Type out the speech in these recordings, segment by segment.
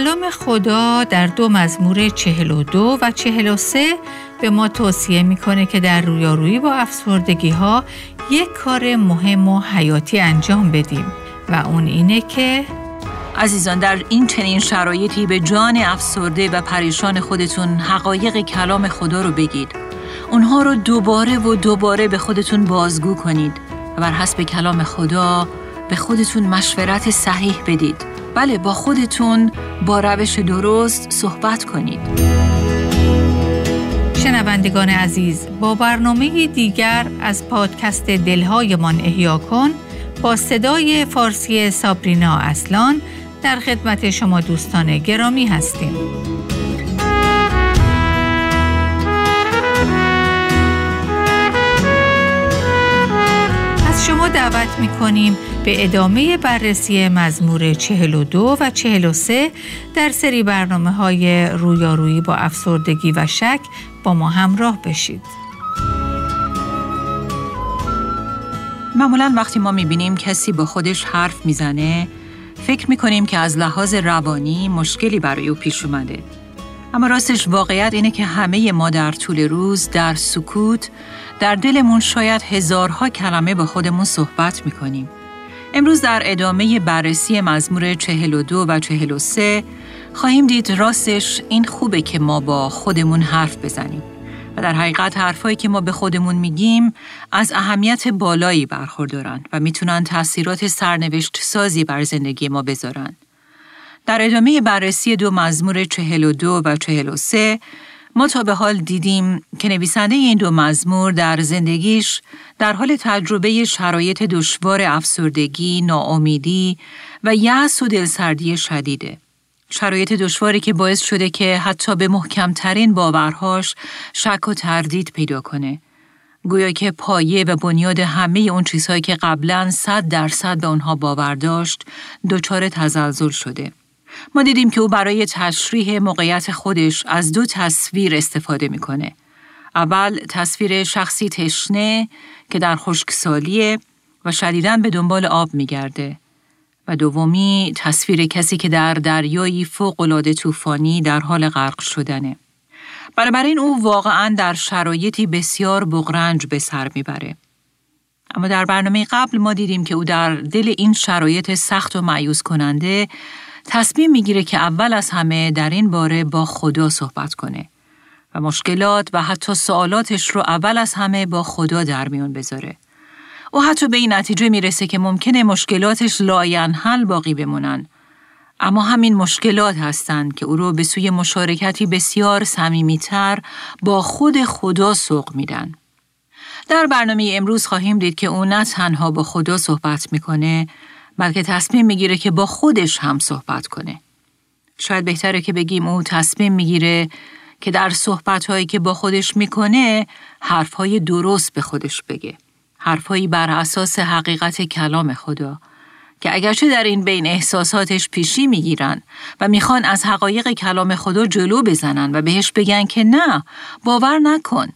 کلام خدا در دو مزمور 42 و 43 به ما توصیه می‌کنه که در رویارویی با افسردگی ها یک کار مهم و حیاتی انجام بدیم و اون اینه که عزیزان در این چنین شرایطی به جان افسرده و پریشان خودتون حقایق کلام خدا رو بگید. اونها رو دوباره و دوباره به خودتون بازگو کنید و بر حسب کلام خدا به خودتون مشورت صحیح بدید. بله با خودتون با روش درست صحبت کنید. شنوندگان عزیز با برنامه دیگر از پادکست دلهایمان احیا کن با صدای فارسی سابرینا اصلان در خدمت شما دوستان گرامی هستیم. از شما دعوت می کنیم به ادامه بررسی مزمور 42 و 43 در سری برنامه های رویارویی با افسردگی و شک با ما همراه بشید. معمولا وقتی ما می‌بینیم کسی با خودش حرف می‌زنه فکر می‌کنیم که از لحاظ روانی مشکلی برای او پیش اومده. اما راستش واقعیت اینه که همه ما در طول روز در سکوت در دلمون شاید هزارها کلمه با خودمون صحبت می‌کنیم. امروز در ادامه بررسی مزمور 42 و 43 خواهیم دید راستش این خوبه که ما با خودمون حرف بزنیم. و در حقیقت حرفایی که ما به خودمون میگیم از اهمیت بالایی برخوردارن و می‌تونن تاثیرات سرنوشت سازی بر زندگی ما بذارن. در ادامه بررسی دو مزمور 42 و 43 ما تا به حال دیدیم که نویسنده این دو مزمور در زندگیش در حال تجربه شرایط دشوار افسردگی، ناامیدی و یأس و دلسردی شدیده. شرایط دشواری که باعث شده که حتی به محکمترین باورهاش شک و تردید پیدا کنه. گویا که پایه و بنیاد همه اون چیزهایی که قبلا صد درصد به اونها باور داشت دچار تزلزل شده. ما دیدیم که او برای تشریح موقعیت خودش از دو تصویر استفاده می‌کنه. اول تصویر شخصی تشنه که در خشکسالیه و شدیداً به دنبال آب میگرده و دومی تصویر کسی که در دریایی فوق‌العاده طوفانی در حال غرق شدنه. بنابراین او واقعا در شرایطی بسیار بغرنج به سر می‌بره. اما در برنامه قبل ما دیدیم که او در دل این شرایط سخت و معیوز کننده تصمیم می‌گیره که اول از همه در این باره با خدا صحبت کنه و مشکلات و حتی سوالاتش رو اول از همه با خدا در میون بذاره. او حتی به این نتیجه می‌رسه که ممکنه مشکلاتش حل باقی بمونن. اما همین مشکلات هستند که او رو به سوی مشارکتی بسیار صمیمیتر با خود خدا سوق میدن. در برنامه امروز خواهیم دید که او نه تنها با خدا صحبت می‌کنه بلکه تصمیم می‌گیره که با خودش هم صحبت کنه. شاید بهتره که بگیم او تصمیم می‌گیره که در صحبتهایی که با خودش می‌کنه حرفهای درست به خودش بگه. حرفهایی بر اساس حقیقت کلام خدا که اگرچه در این بین احساساتش پیشی می‌گیرن و می‌خوان از حقایق کلام خدا جلو بزنن و بهش بگن که نه باور نکن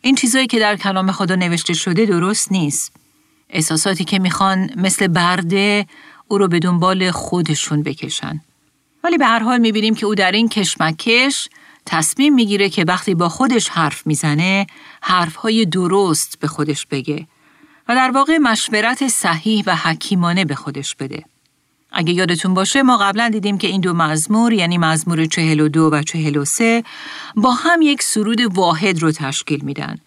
این چیزایی که در کلام خدا نوشته شده درست نیست احساساتی که می‌خوان مثل برده او رو به دنبال خودشون بکشن ولی به هر حال می‌بینیم که او در این کشمکش تصمیم می‌گیره که وقتی با خودش حرف می‌زنه حرفهای درست به خودش بگه و در واقع مشورت صحیح و حکیمانه به خودش بده. اگه یادتون باشه ما قبلا دیدیم که این دو مزمور یعنی مزمور 42 و 43 با هم یک سرود واحد رو تشکیل میدن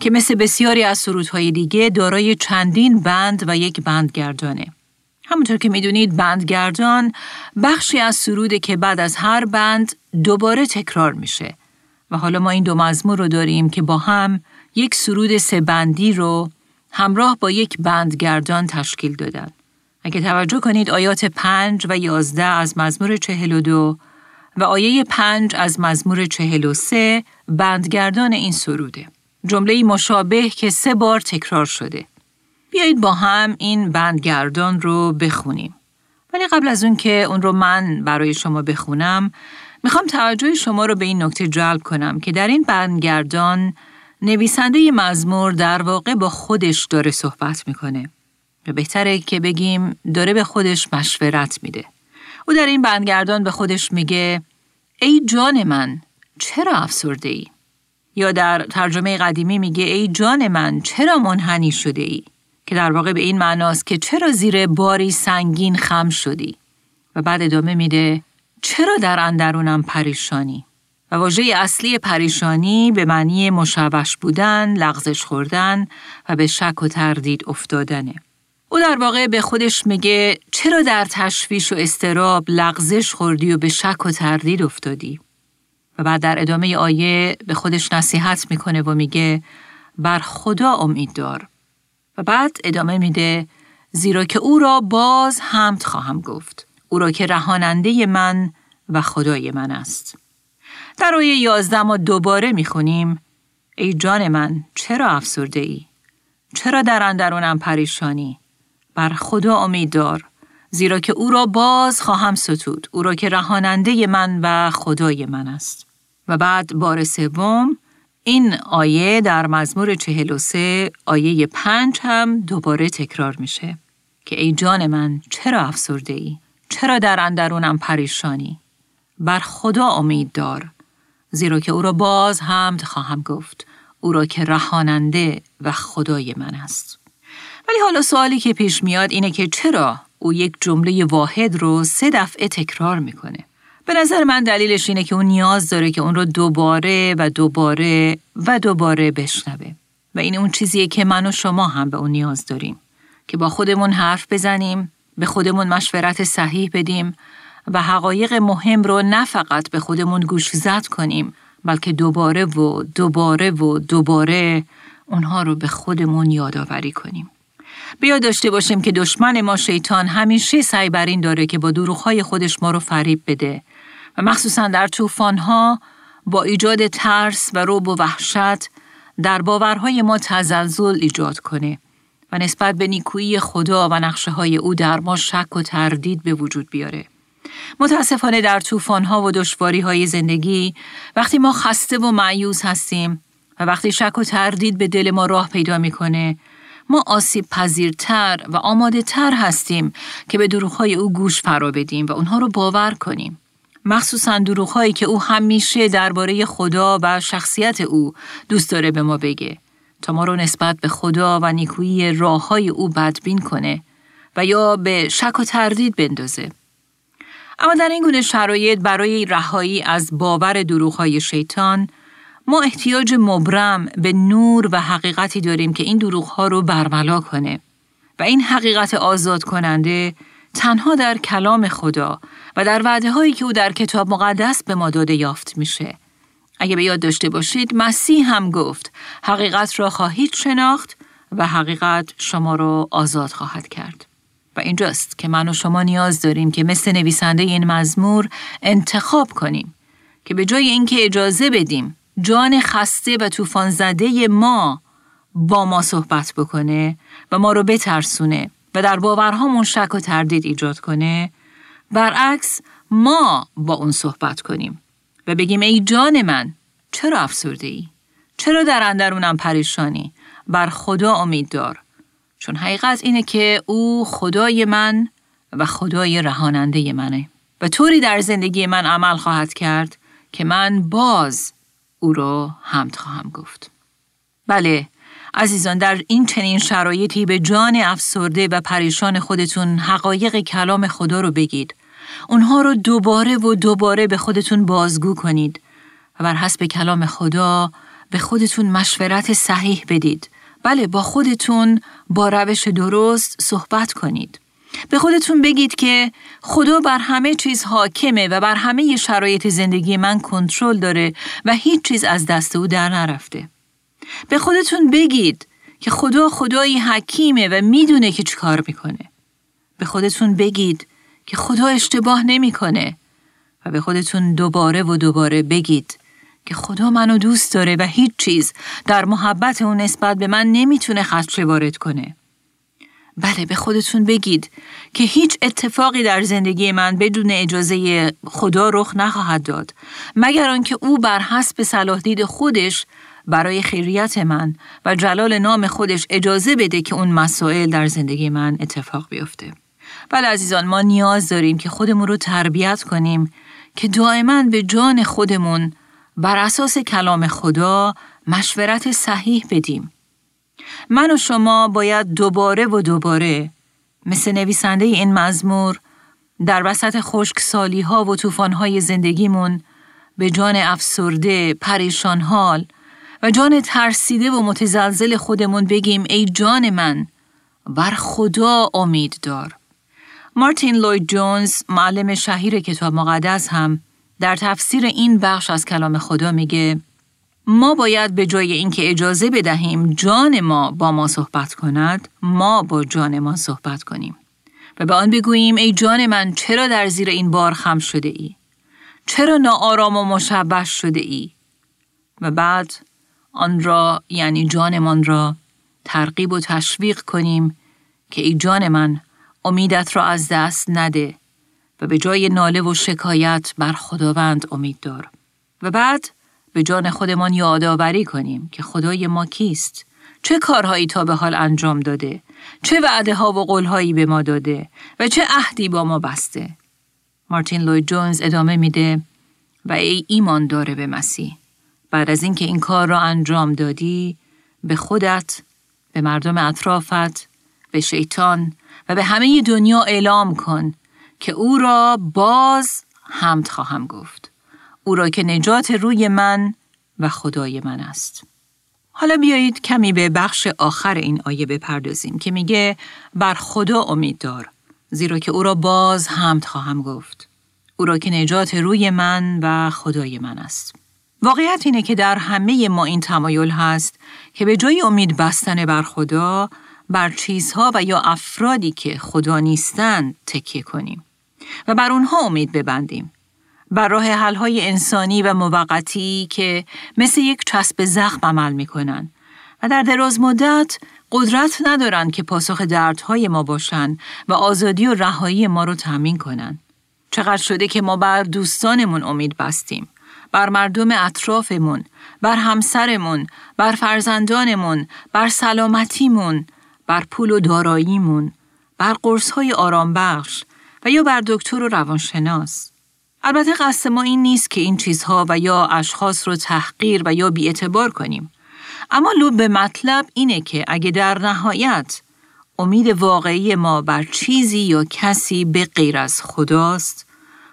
که مثل بسیاری از سرودهای دیگه دارای چندین بند و یک بندگردانه. همونطور که می‌دونید بندگردان بخشی از سروده که بعد از هر بند دوباره تکرار میشه و حالا ما این دو مزمور رو داریم که با هم یک سرود سه بندی رو همراه با یک بندگردان تشکیل دادن. اگه توجه کنید آیات پنج و یازده از مزمور چهل و دو و آیه پنج از مزمور چهل و سه بندگردان این سروده. جمله مشابه که سه بار تکرار شده. بیایید با هم این بندگردان رو بخونیم. ولی قبل از اون که اون رو من برای شما بخونم، می‌خوام توجه شما رو به این نکته جلب کنم که در این بندگردان نویسنده مزمور در واقع با خودش داره صحبت می‌کنه. بهتره که بگیم داره به خودش مشورت میده. او در این بندگردان به خودش میگه ای جان من چرا افسرده ای؟ یا در ترجمه قدیمی میگه ای جان من چرا منحنی شده ای؟ که در واقع به این معناست که چرا زیر باری سنگین خم شدی؟ و بعد ادامه میده چرا در اندرونم پریشانی؟ و واژه اصلی پریشانی به معنی مشوش بودن، لغزش خوردن و به شک و تردید افتادنه. او در واقع به خودش میگه چرا در تشویش و استراب لغزش خوردی و به شک و تردید افتادی؟ و بعد در ادامه آیه به خودش نصیحت می‌کنه و میگه بر خدا امید دار. و بعد ادامه میده زیرا که او را باز حمد خواهم گفت. او را که رهاننده من و خدای من است. در آیه یازده ما دوباره می‌خونیم ای جان من چرا افسرده ای؟ چرا در اندرونم پریشانی؟ بر خدا امید دار زیرا که او را باز خواهم ستود او را که رهاننده من و خدای من است و بعد بار سوم این آیه در مزمور 43 آیه پنج هم دوباره تکرار میشه که ای جان من چرا افسرده ای؟ چرا در اندرونم پریشانی؟ بر خدا امید دار زیرا که او را باز حمد خواهم گفت او را که رهاننده و خدای من است ولی حالا سوالی که پیش میاد اینه که چرا او یک جمله واحد رو سه دفعه تکرار می‌کنه به نظر من دلیلش اینه که اون نیاز داره که اون رو دوباره و دوباره و دوباره بشنوه و این اون چیزیه که من و شما هم به اون نیاز داریم که با خودمون حرف بزنیم به خودمون مشورت صحیح بدیم و حقایق مهم رو نه فقط به خودمون گوش زد کنیم بلکه دوباره و دوباره و دوباره اونها رو به خودمون یادآوری کنیم. بیا داشته باشیم که دشمن ما شیطان همیشه سعی بر این داره که با دروغهای خودش ما رو فریب بده مخصوصا در طوفانها با ایجاد ترس و روب و وحشت در باورهای ما تزلزل ایجاد کنه و نسبت به نیکویی خدا و نقشه های او در ما شک و تردید به وجود بیاره. متاسفانه در طوفان‌ها و های زندگی وقتی ما خسته و معیوز هستیم و وقتی شک و تردید به دل ما راه پیدا می‌کنه ما آسیب پذیرتر و آماده تر هستیم که به دروغهای او گوش فرا بدیم و اونها رو باور کنیم. مخصوصا دروغهایی که او همیشه درباره خدا و شخصیت او دوست داره به ما بگه تا ما رو نسبت به خدا و نیکویی راه های او بدبین کنه و یا به شک و تردید بندازه. اما در این گونه شرایط برای رهایی از باور دروغهای شیطان ما احتیاج مبرم به نور و حقیقتی داریم که این دروغها رو برملا کنه و این حقیقت آزاد کننده تنها در کلام خدا و در وعده هایی که او در کتاب مقدس به ما داده یافت میشه. اگه به یاد داشته باشید مسیح هم گفت حقیقت را خواهید شناخت و حقیقت شما را آزاد خواهد کرد. و اینجاست که من و شما نیاز داریم که مثل نویسنده این مزمور انتخاب کنیم که به جای اینکه اجازه بدیم جان خسته و طوفان زده ما با ما صحبت بکنه و ما رو بترسونه و در باورهامون شک و تردید ایجاد کنه برعکس ما با اون صحبت کنیم و بگیم ای جان من چرا افسرده ای؟ چرا در اندرونم پریشانی؟ بر خدا امید دار چون حقیقت اینه که او خدای من و خدای رهاننده منه و طوری در زندگی من عمل خواهد کرد که من باز او را حمد خواهم گفت. بله، عزیزان در این چنین شرایطی به جان افسرده و پریشان خودتون حقایق کلام خدا رو بگید. اونها رو دوباره و دوباره به خودتون بازگو کنید و بر حسب کلام خدا به خودتون مشورت صحیح بدید بله با خودتون با روش درست صحبت کنید. به خودتون بگید که خدا بر همه چیز حاکمه و بر همه شرایط زندگی من کنترل داره و هیچ چیز از دست او در نرفته. به خودتون بگید که خدا خدایی حکیمه و می‌دونه که کار می‌کنه. به خودتون بگید که خدا اشتباه نمی‌کنه و به خودتون دوباره و دوباره بگید که خدا منو دوست داره و هیچ چیز در محبت اون نسبت به من نمی‌تونه خدشه وارد کنه. بله به خودتون بگید که هیچ اتفاقی در زندگی من بدون اجازه خدا رخ نخواهد داد مگر آنکه او بر حسب صلاح دید خودش برای خیریت من و جلال نام خودش اجازه بده که اون مسائل در زندگی من اتفاق بیفته. بله عزیزان ما نیاز داریم که خودمون رو تربیت کنیم که دائما به جان خودمون بر اساس کلام خدا مشورت صحیح بدیم. من و شما باید دوباره و دوباره مثل نویسنده این مزمور در وسط خشکسالی ها و طوفان های زندگیمون به جان افسرده، پریشان حال و جان ترسیده و متزلزل خودمون بگیم ای جان من بر خدا امید دار. مارتین لوید جونز معلم شهیر کتاب مقدس هم در تفسیر این بخش از کلام خدا میگه ما باید به جای اینکه اجازه بدهیم جان ما با ما صحبت کند ما با جان ما صحبت کنیم. و به آن بگوییم ای جان من چرا در زیر این بار خم شده ای؟ چرا ناآرام و مشبش شده ای؟ و بعد آن را یعنی جانمان را ترغیب و تشویق کنیم که ای جان من امیدت را از دست نده و به جای ناله و شکایت بر خداوند امید دار. و بعد به جان خودمان یادآوری کنیم که خدای ما کیست؟ چه کارهایی تا به حال انجام داده؟ چه وعده ها و قولهایی به ما داده؟ و چه عهدی با ما بسته؟ مارتین لوید جونز ادامه میده و ای ایمان داره به مسیح. بعد از اینکه این کار را انجام دادی به خودت به مردم اطرافت به شیطان و به همه دنیا اعلام کن که او را باز حمد خواهم گفت. او را که نجات روی من و خدای من است. حالا بیایید کمی به بخش آخر این آیه بپردازیم که میگه بر خدا امید دار زیرا که او را باز حمد خواهم گفت. او را که نجات روی من و خدای من است. واقعیت اینه که در همه ما این تمایل هست که به جای امید بستن بر خدا بر چیزها و یا افرادی که خدا نیستند تکیه کنیم و بر اونها امید ببندیم. بر راه حلهای انسانی و موقتی که مثل یک چسب زخم عمل می‌کنن. و در دراز مدت قدرت ندارن که پاسخ دردهای ما باشن و آزادی و رهایی ما رو تامین کنن. چقدر شده که ما بر دوستانمون امید بستیم، بر مردم اطرافمون، بر همسرمون، بر فرزندانمون، بر سلامتیمون، بر پول و داراییمون، بر قرصهای آرام بخش و یا بر دکتر و روانشناس. البته قصد ما این نیست که این چیزها و یا اشخاص رو تحقیر و یا بیاعتبار کنیم. اما لب مطلب اینه که اگه در نهایت امید واقعی ما بر چیزی یا کسی به غیر از خداست،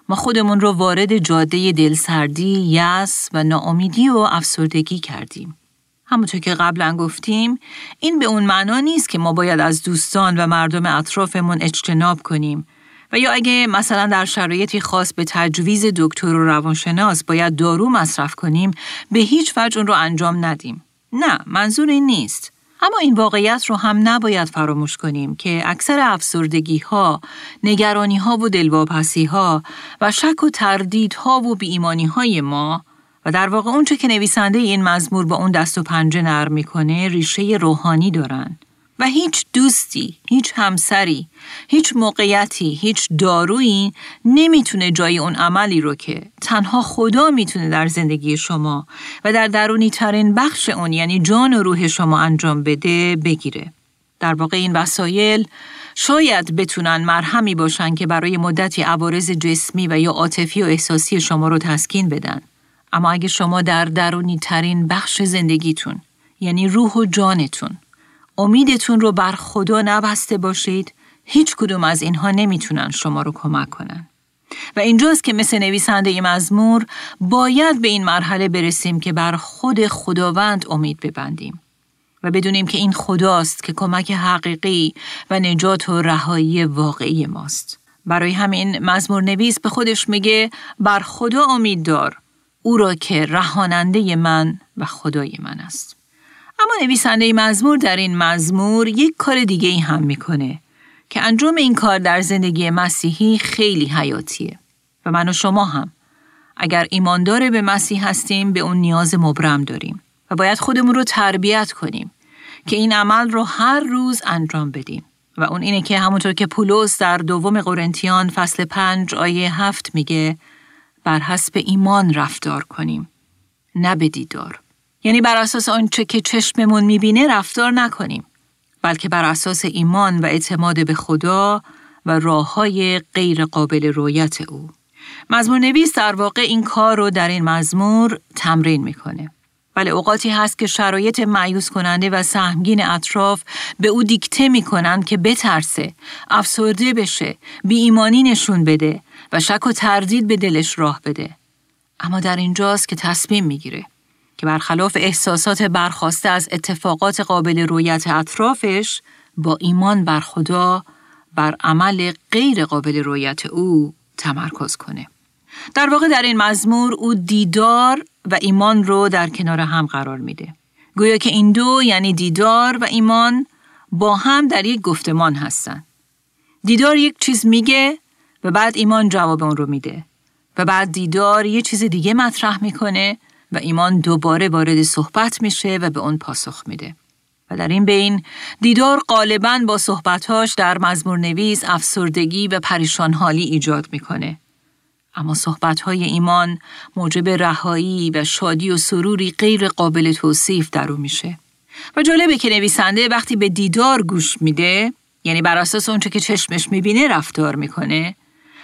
ما خودمون رو وارد جاده دلسردی، یس و ناامیدی و افسردگی کردیم. همونطور که قبلا گفتیم این به اون معنا نیست که ما باید از دوستان و مردم اطرافمون اجتناب کنیم و یا اگه مثلا در شرایطی خاص به تجویز دکتر و روانشناس باید دارو مصرف کنیم به هیچ وجه اون رو انجام ندیم. نه منظور این نیست. اما این واقعیت رو هم نباید فراموش کنیم که اکثر افسردگی ها، نگرانی ها و دلواپسی ها و شک و تردید ها و بیمانی های ما و در واقع اونچه که نویسنده این مزمور با اون دست و پنجه نرم می‌کنه ریشه روحانی دارن. و هیچ دوستی، هیچ همسری، هیچ موقعیتی، هیچ دارویی نمی‌تونه جای اون عملی رو که تنها خدا می‌تونه در زندگی شما و در درونی ترین بخش اون یعنی جان و روح شما انجام بده بگیره. در واقع این وسایل شاید بتونن مرهمی باشن که برای مدتی عوارض جسمی و یا عاطفی و احساسی شما رو تسکین بدن. اما اگه شما در درونی ترین بخش زندگیتون یعنی روح و جانتون امیدتون رو بر خدا نبسته باشید هیچ کدوم از اینها نمی‌تونن شما رو کمک کنن. و اینجاست که مثل نویسنده مزمور باید به این مرحله برسیم که بر خود خداوند امید ببندیم و بدونیم که این خداست که کمک حقیقی و نجات و رهایی واقعی ماست. برای همین مزمور نویس به خودش میگه بر خدا امید دار او را که رهاننده من و خدای من است. اما نویسنده مزمور در این مزمور یک کار دیگه ای هم می‌کنه که انجام این کار در زندگی مسیحی خیلی حیاتیه و من و شما هم. اگر ایماندار به مسیح هستیم به اون نیاز مبرم داریم و باید خودمون رو تربیت کنیم که این عمل رو هر روز انجام بدیم. و اون اینه که همونطور که پولس در دوم قرنتیان فصل پنج آیه هفت میگه بر حسب ایمان رفتار کنیم نه به دیدار. یعنی بر اساس آنچه که چشممون می‌بینه رفتار نکنیم بلکه بر اساس ایمان و اعتماد به خدا و راه های غیر قابل رویت او. مزمور نویس در واقع این کار رو در این مزمور تمرین می‌کنه. ولی اوقاتی هست که شرایط معیوس کننده و سهمگین اطراف به او دیکته می‌کنند که بترسه، افسرده بشه، بی ایمانی نشون بده و شک و تردید به دلش راه بده. اما در اینجاست که تصمیم می‌گیره که برخلاف احساسات برخواسته از اتفاقات قابل رویت اطرافش با ایمان بر خدا بر عمل غیر قابل رویت او تمرکز کنه. در واقع در این مزمور او دیدار و ایمان رو در کنار هم قرار میده. گویا که این دو یعنی دیدار و ایمان با هم در یک گفتمان هستن. دیدار یک چیز میگه و بعد ایمان جواب اون رو میده و بعد دیدار یه چیز دیگه مطرح می‌کنه و ایمان دوباره وارد صحبت میشه و به اون پاسخ میده. و در این بین دیدار غالبا با صحبتهاش در مزمور نویس افسردگی و پریشان حالی ایجاد می‌کنه. اما صحبتهای ایمان موجب رهایی و شادی و سروری غیر قابل توصیف در او میشه. و جالبه که نویسنده وقتی به دیدار گوش میده یعنی بر اساس اونچه که چشمش می‌بینه رفتار می‌کنه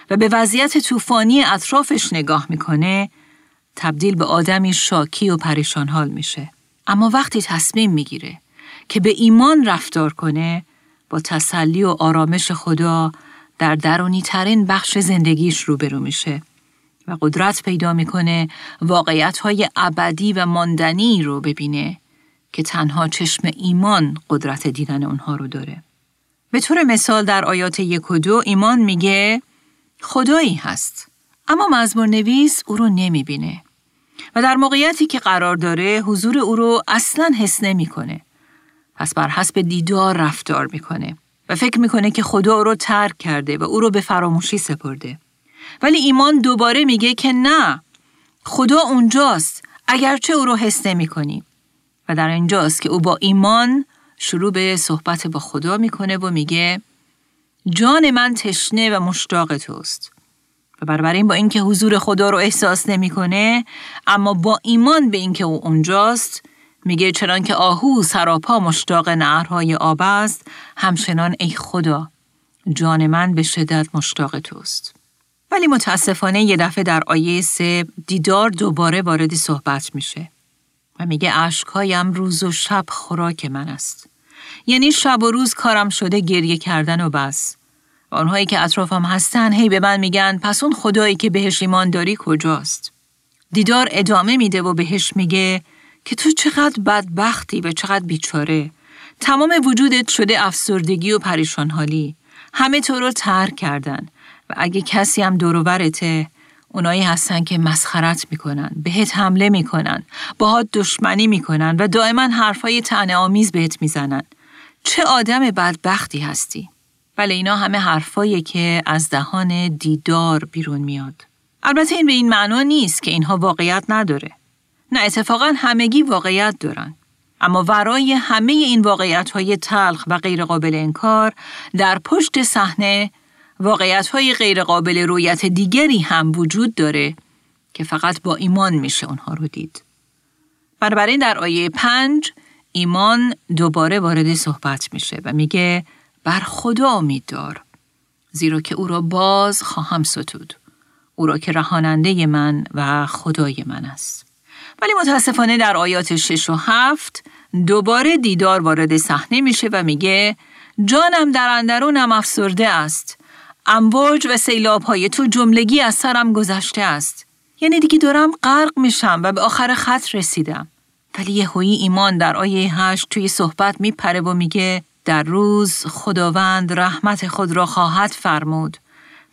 و به وضعیت طوفانی اطرافش نگاه می‌کنه تبدیل به آدمی شاکی و پریشان حال میشه. اما وقتی تصمیم می‌گیره که به ایمان رفتار کنه با تسلی و آرامش خدا در درونی ترین بخش زندگیش روبرو میشه و قدرت پیدا می‌کنه واقعیت های ابدی و ماندنی رو ببینه که تنها چشم ایمان قدرت دیدن اونها رو داره. به طور مثال در آیات یک و دو ایمان میگه خدایی هست اما مزمور نویس او رو نمی‌بینه و در موقعیتی که قرار داره حضور او رو اصلا حس نمی‌کنه. پس بر حسب دیدار رفتار می‌کنه و فکر می‌کنه که خدا او رو ترک کرده و او رو به فراموشی سپرده. ولی ایمان دوباره میگه که نه خدا اونجاست اگرچه او رو حس نمی کنی. و در اینجاست که او با ایمان شروع به صحبت با خدا می‌کنه و میگه جان من تشنه و مشتاق توست. و بنابراین با اینکه حضور خدا رو احساس نمی‌کنه اما با ایمان به اینکه او اونجاست میگه چنان که آهو سراپا مشتاق نهرهای آب است همچنان ای خدا جان من به شدت مشتاق توست. ولی متاسفانه یه دفعه در آیه سه دیدار دوباره وارد صحبت میشه و میگه اشکهایم روز و شب خوراک من است. یعنی شب و روز کارم شده گریه کردن و بس. آنهایی که اطرافم هستن هی به من میگن پس اون خدایی که بهش ایمان داری کجاست؟ دیدار ادامه میده و بهش میگه که تو چقدر بدبختی و چقدر بیچاره. تمام وجودت شده افسردگی و پریشان حالی همه تو رو ترک کردن. و اگه کسی هم دوروبرته اونایی هستن که مسخرت می‌کنن بهت حمله می‌کنن باهات دشمنی می‌کنن و دائما حرفای تنه بهت می‌زنن. چه آدم بدبختی هستی؟ ولی اینا همه حرفایی که از دهان دیدار بیرون میاد البته این به این معنا نیست که اینها واقعیت نداره نه اتفاقا همگی واقعیت دارن. اما ورای همه این واقعیت های تلخ و غیر قابل انکار در پشت صحنه واقعیت های غیر قابل رویت دیگری هم وجود داره که فقط با ایمان میشه اونها رو دید. بنابراین در آیه پنج ایمان دوباره وارد صحبت میشه و میگه بر خدا امید دار زیرا که او را باز خواهم ستود. او را که رهاننده من و خدای من است. ولی متاسفانه در آیات 6 و 7 دوباره دیدار وارد صحنه میشه و میگه جانم در اندرونم افسرده است. امواج و سیلاب های تو جملگی از سرم گذشته است. یعنی دیگه دارم غرق میشم و به آخر خط رسیدم. ولی یهویی ایمان در آیه 8 توی صحبت میپره و میگه در روز خداوند رحمت خود را خواهد فرمود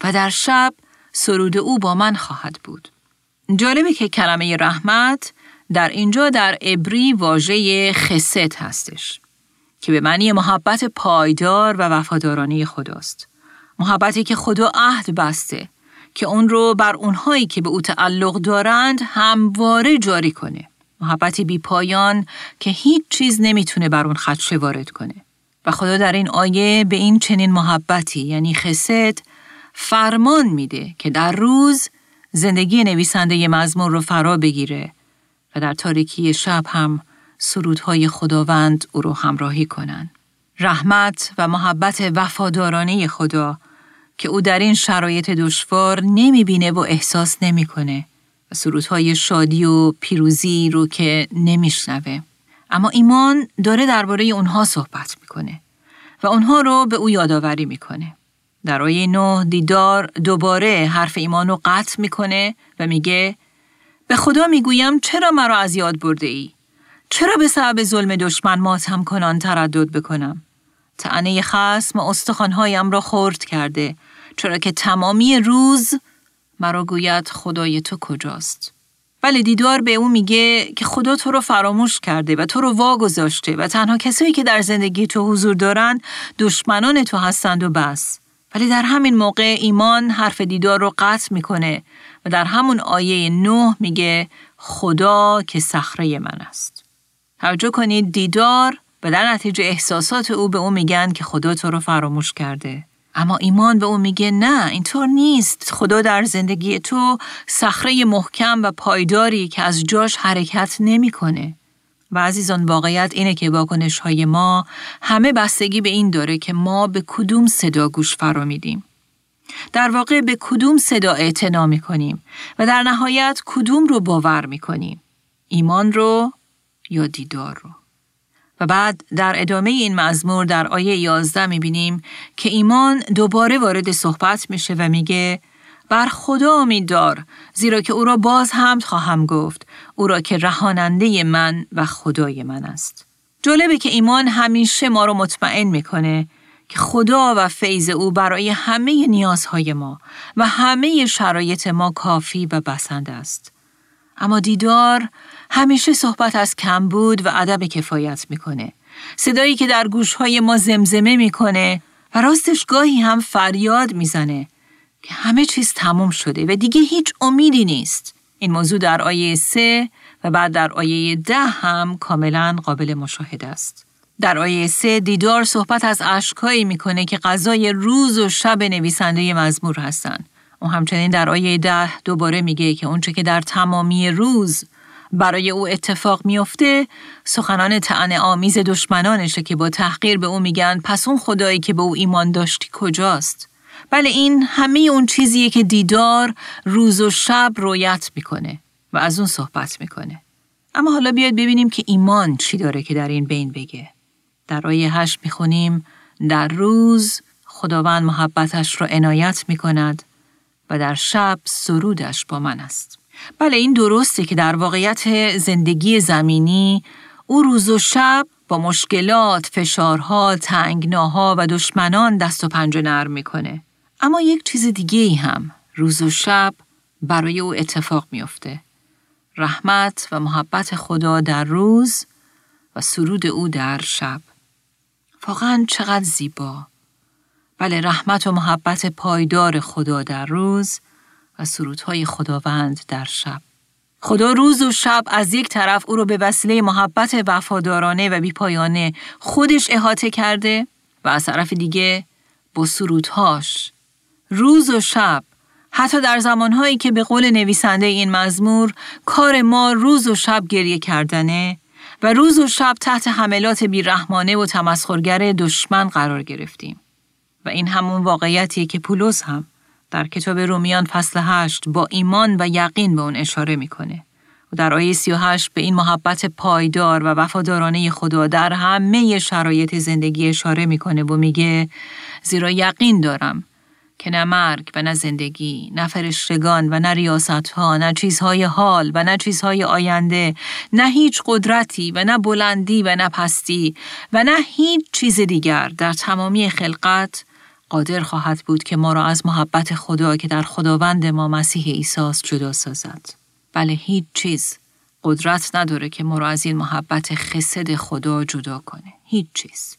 و در شب سرود او با من خواهد بود جالبه که کلمه رحمت در اینجا در عبری واژه خست هستش که به معنی محبت پایدار و وفادارانه خداست. محبتی که خدا عهد بسته که اون رو بر اونهایی که به او تعلق دارند همواره جاری کنه. محبتی بی پایان که هیچ چیز نمی‌تونه بر اون خدشه وارد کنه. و خدا در این آیه به این چنین محبتی یعنی خست فرمان میده که در روز زندگی نویسنده مزمور رو فرا بگیره و در تاریکی شب هم سرودهای خداوند او رو همراهی کنند. رحمت و محبت وفادارانه خدا که او در این شرایط دشوار نمی‌بینه و احساس نمی‌کنه و سرودهای شادی و پیروزی رو که نمیشنوه. اما ایمان داره درباره اونها صحبت می‌کنه و اونها رو به او یادآوری می‌کنه. در آیه نه دیدار دوباره حرف ایمان رو قطع می‌کنه و میگه به خدا می‌گویم چرا مرا از یاد برده ای؟ چرا به سبب ظلم دشمن ماتم کنان تردد بکنم؟ تعنی خسم استخوانهایم را خورد کرده چرا که تمامی روز مرا گوید خدای تو کجاست؟ ولی دیدار به او میگه که خدا تو رو فراموش کرده و تو رو واگذاشته و تنها کسایی که در زندگی تو حضور دارن دشمنان تو هستند و بس. ولی در همین موقع ایمان حرف دیدار رو قطع می‌کنه و در همون آیه نه میگه خدا که صخره من است. توجه کنید دیدار و در نتیجه احساسات او به او میگن که خدا تو رو فراموش کرده. اما ایمان به او میگه نه اینطور نیست خدا در زندگی تو صخره محکم و پایداری که از جاش حرکت نمی‌کنه. و عزیزان واقعیت اینه که واکنش های ما همه بستگی به این داره که ما به کدوم صدا گوش فرا میدیم. در واقع به کدوم صدا اعتنا می کنیم و در نهایت کدوم رو باور می کنیم. ایمان رو یا دیدار رو. و بعد در ادامه این مزمور در آیه 11 می بینیم که ایمان دوباره وارد صحبت میشه و میگه بر خدا امید دار زیرا که او را باز هم خواهم گفت او را که رهاننده من و خدای من است. جالبه که ایمان همیشه ما رو مطمئن می‌کنه که خدا و فیض او برای همه نیازهای ما و همه شرایط ما کافی و بسنده است. اما دیدار همیشه صحبت از کمبود و عدم کفایت می‌کنه. صدایی که در گوشهای ما زمزمه می‌کنه و راستش گاهی هم فریاد می‌زنه که همه چیز تموم شده و دیگه هیچ امیدی نیست. این موضوع در آیه سه و بعد در آیه ده هم کاملا قابل مشاهده است. در آیه سه دیدار صحبت از اشکایی می‌کنه که غذای روز و شب نویسنده مزمور هستند. او همچنین در آیه ده دوباره میگه که اونچه که در تمامی روز برای او اتفاق میافته سخنان تعنه آمیز دشمنانشه که با تحقیر به او میگن پس اون خدایی که به او ایمان داشتی کجاست؟ بله این همه اون چیزیه که دیدار روز و شب رویت می‌کنه و از اون صحبت می‌کنه. اما حالا بیاید ببینیم که ایمان چی داره که در این بین بگه. در آیه هشت می‌خونیم در روز خداوند محبتش را عنایت می‌کند و در شب سرودش با من است. بله این درسته که در واقعیت زندگی زمینی او روز و شب با مشکلات، فشارها، تنگناها و دشمنان دست و پنجه نرم می‌کنه. اما یک چیز دیگه ای هم روز و شب برای او اتفاق میافته. رحمت و محبت خدا در روز و سرود او در شب. واقعا چقدر زیبا. بله رحمت و محبت پایدار خدا در روز و سرودهای خداوند در شب. خدا روز و شب از یک طرف او را به وسیله محبت وفادارانه و بیپایانه خودش احاطه کرده و از طرف دیگه با سرودهاش روز و شب حتی در زمانهایی که به قول نویسنده این مزمور کار ما روز و شب گریه کردنه و روز و شب تحت حملات بیرحمانه و تمسخرگر دشمن قرار گرفتیم. و این همون واقعیتیه که پولس هم در کتاب رومیان فصل هشت با ایمان و یقین به اون اشاره می‌کنه. و در آیه 38 به این محبت پایدار و وفادارانه خدا در همه شرایط زندگی اشاره می‌کنه و میگه زیرا یقین دارم که نه مرگ و نه زندگی، نه فرشتگان و نه ریاست ها، نه چیزهای حال و نه چیزهای آینده، نه هیچ قدرتی و نه بلندی و نه پستی و نه هیچ چیز دیگر در تمامی خلقت قادر خواهد بود که ما را از محبت خدا که در خداوند ما مسیح عیسی جدا سازد. بله هیچ چیز قدرت نداره که ما را از این محبت خسد خدا جدا کنه. هیچ چیز.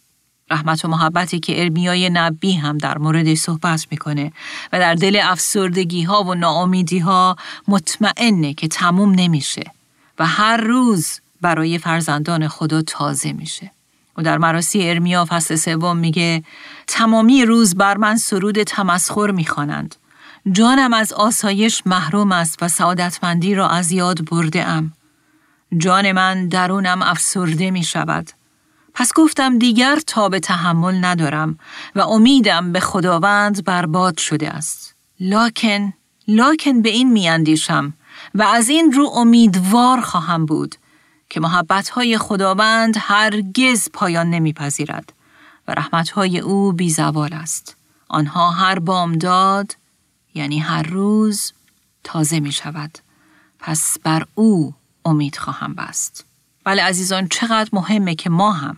رحمت و محبتی که ارمیای نبی هم در مورد صحبت می‌کنه و در دل افسردگی ها و ناامیدی ها مطمئنه که تموم نمیشه و هر روز برای فرزندان خدا تازه میشه. در مراسی ارمیا فصل سوم میگه تمامی روز بر من سرود تمسخر می‌خوانند. جانم از آسایش محروم است و سعادتمندی را از یاد برده ام. جان من درونم افسرده می شود. پس گفتم دیگر تا به تحمل ندارم و امیدم به خداوند برباد شده است. لاکن، لاکن به این میاندیشم و از این رو امیدوار خواهم بود که محبتهای خداوند هرگز پایان نمیپذیرد و رحمتهای او بیزوال است. آنها هر بامداد یعنی هر روز تازه می شود. پس بر او امید خواهم بست. بله عزیزان چقدر مهمه که ما هم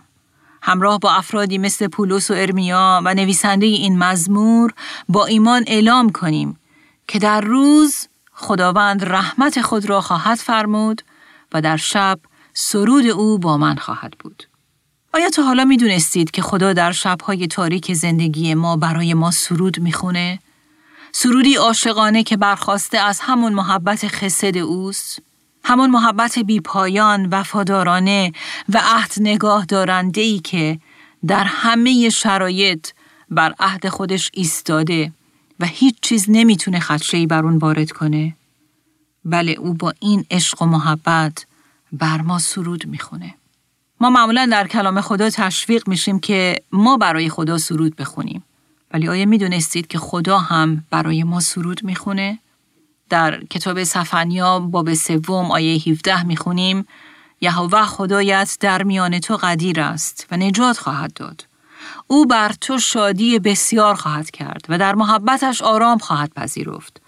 همراه با افرادی مثل پولس و ارمیا و نویسنده این مزمور با ایمان اعلام کنیم که در روز خداوند رحمت خود را خواهد فرمود و در شب سرود او با من خواهد بود. آیا تا حالا می دونستید که خدا در شبهای تاریک زندگی ما برای ما سرود می‌خونه؟ سرودی عاشقانه که برخواسته از همون محبت خسد اوست؟ همون محبت بی پایان وفادارانه و عهد نگاه ای که در همه شرایط بر عهد خودش ایستاده و هیچ چیز نمی‌تونه خدشه‌ای بر اون وارد کنه. بله او با این عشق و محبت بر ما سرود می‌خونه. ما معمولا در کلام خدا تشویق میشیم که ما برای خدا سرود بخونیم. ولی آیا می‌دونستید که خدا هم برای ما سرود می‌خونه؟ در کتاب سفنیا باب سوم آیه 17 می‌خونیم یهوه خدایت در میان تو قدیر است و نجات خواهد داد. او بر تو شادی بسیار خواهد کرد و در محبتش آرام خواهد پذیرفت.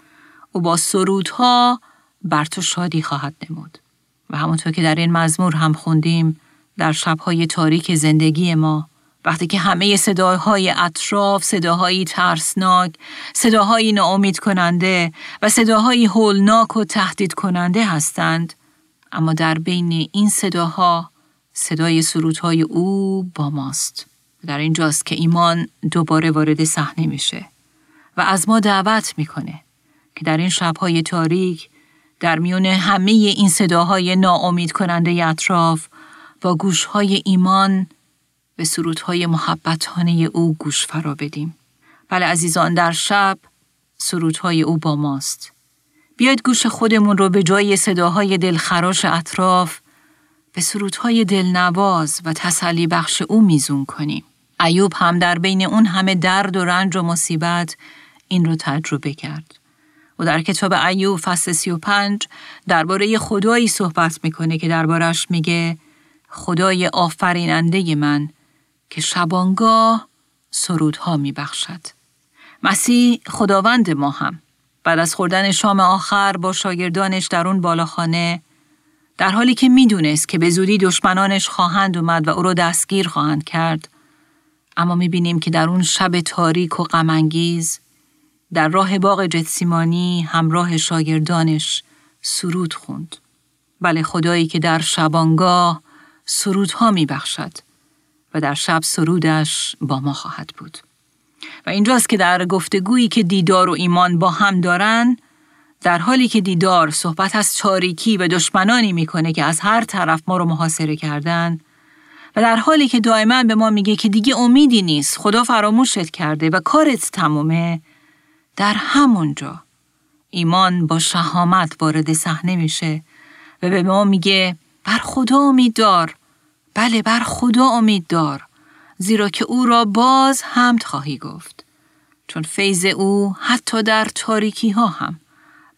او با سرودها بر تو شادی خواهد نمود. و همونطور که در این مزمور هم خوندیم در شبهای تاریک زندگی ما وقتی که همه صداهای اطراف صداهایی ترسناک، صداهایی ناامید کننده و صداهایی هولناک و تهدید کننده هستند اما در بین این صداها صدای سرودهای او با ماست. در اینجاست که ایمان دوباره وارد صحنه میشه و از ما دعوت می‌کنه که در این شبهای تاریک در میون همه این صداهای ناامید کننده اطراف با گوشهای ایمان به سرودهای محبتانه او گوش فرا بدیم. بله عزیزان در شب سرودهای او با ماست. بیاید گوش خودمون رو به جای صداهای دلخراش اطراف به سرودهای دلنواز و تسلی بخش او میزون کنیم. ایوب هم در بین اون همه درد و رنج و مصیبت این رو تجربه کرد. و در کتاب ایوب فصل 35 درباره خدایی صحبت می‌کنه که دربارش میگه خدای آفریننده من که شبانگاه سرودها می بخشد. مسیح خداوند ما هم بعد از خوردن شام آخر با شاگردانش در اون بالاخانه در حالی که می‌دونست که به زودی دشمنانش خواهند اومد و او را دستگیر خواهند کرد اما می‌بینیم که در اون شب تاریک و غمانگیز در راه باغ جتسیمانی همراه شاگردانش سرود خوند. بله خدایی که در شبانگاه سرودها میبخشد و در شب سرودش با ما خواهد بود. و اینجاست که در گفتگویی که دیدار و ایمان با هم دارن در حالی که دیدار صحبت از تاریکی و دشمنانی می‌کنه که از هر طرف ما رو محاصره کردن و در حالی که دائما به ما میگه که دیگه امیدی نیست خدا فراموشت کرده و کارت تمومه در همونجا ایمان با شهامت وارد صحنه میشه و به ما میگه بر خدا امید دار. بله بر خدا امید دار. زیرا که او را باز حمد خواهی گفت. چون فیض او حتی در تاریکی ها هم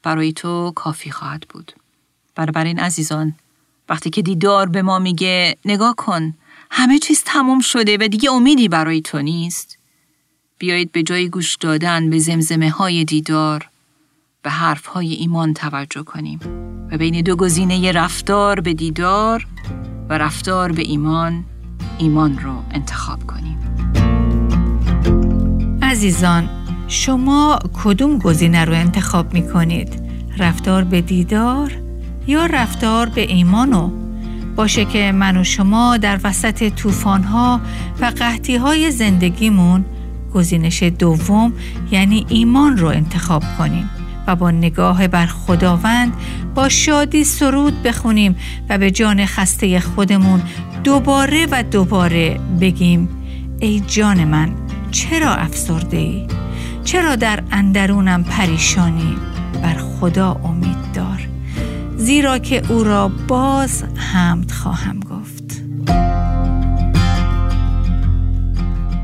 برای تو کافی خواهد بود. این عزیزان وقتی که دیدار به ما میگه نگاه کن همه چیز تمام شده و دیگه امیدی برای تو نیست. بیایید به جای گوش دادن به زمزمه های دیدار به حرف های ایمان توجه کنیم و بین دو گزینه رفتار به دیدار و رفتار به ایمان ایمان رو انتخاب کنیم عزیزان شما کدوم گزینه رو انتخاب می کنید؟ رفتار به دیدار یا رفتار به ایمانو؟ باشه که من و شما در وسط طوفان‌ها و قحطی‌های زندگیمون گزینش دوم یعنی ایمان رو انتخاب کنیم و با نگاه بر خداوند با شادی سرود بخونیم و به جان خسته خودمون دوباره و دوباره بگیم ای جان من چرا افسرده ای؟ چرا در اندرونم پریشانی؟ بر خدا امید دار زیرا که او را باز حمد خواهم